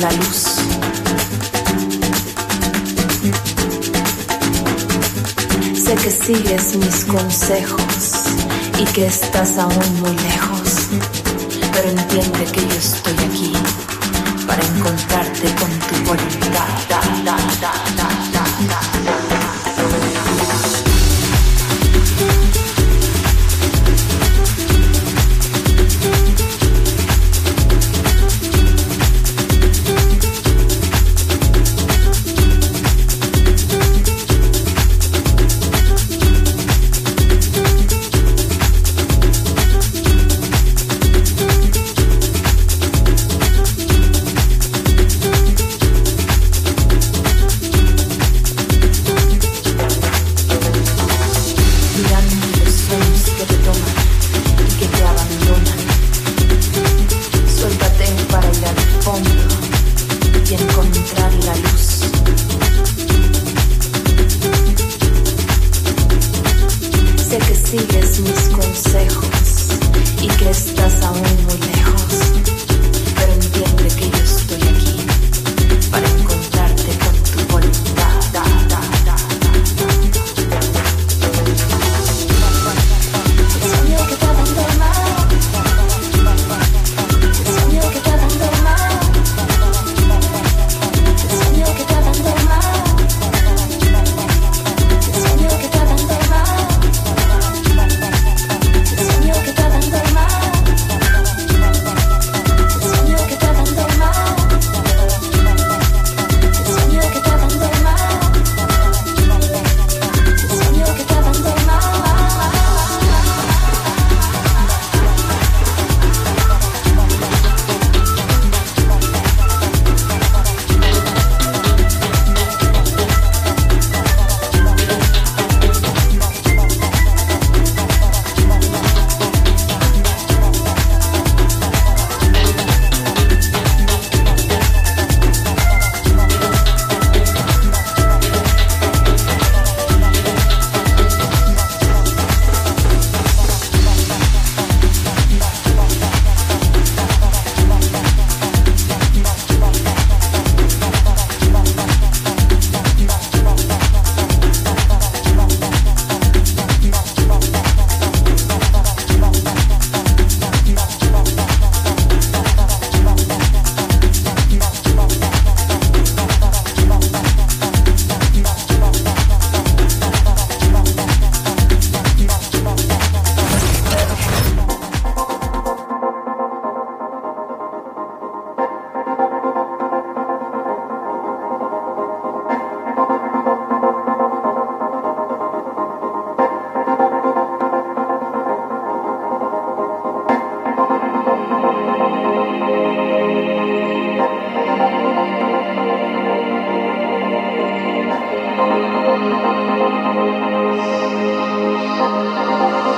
La luz. Sé que sigues mis consejos y que estás aún muy lejos, pero entiende que yo estoy aquí para encontrarte con tu voluntad. Thank you.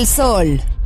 Del Sol.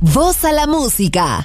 Voz a la música.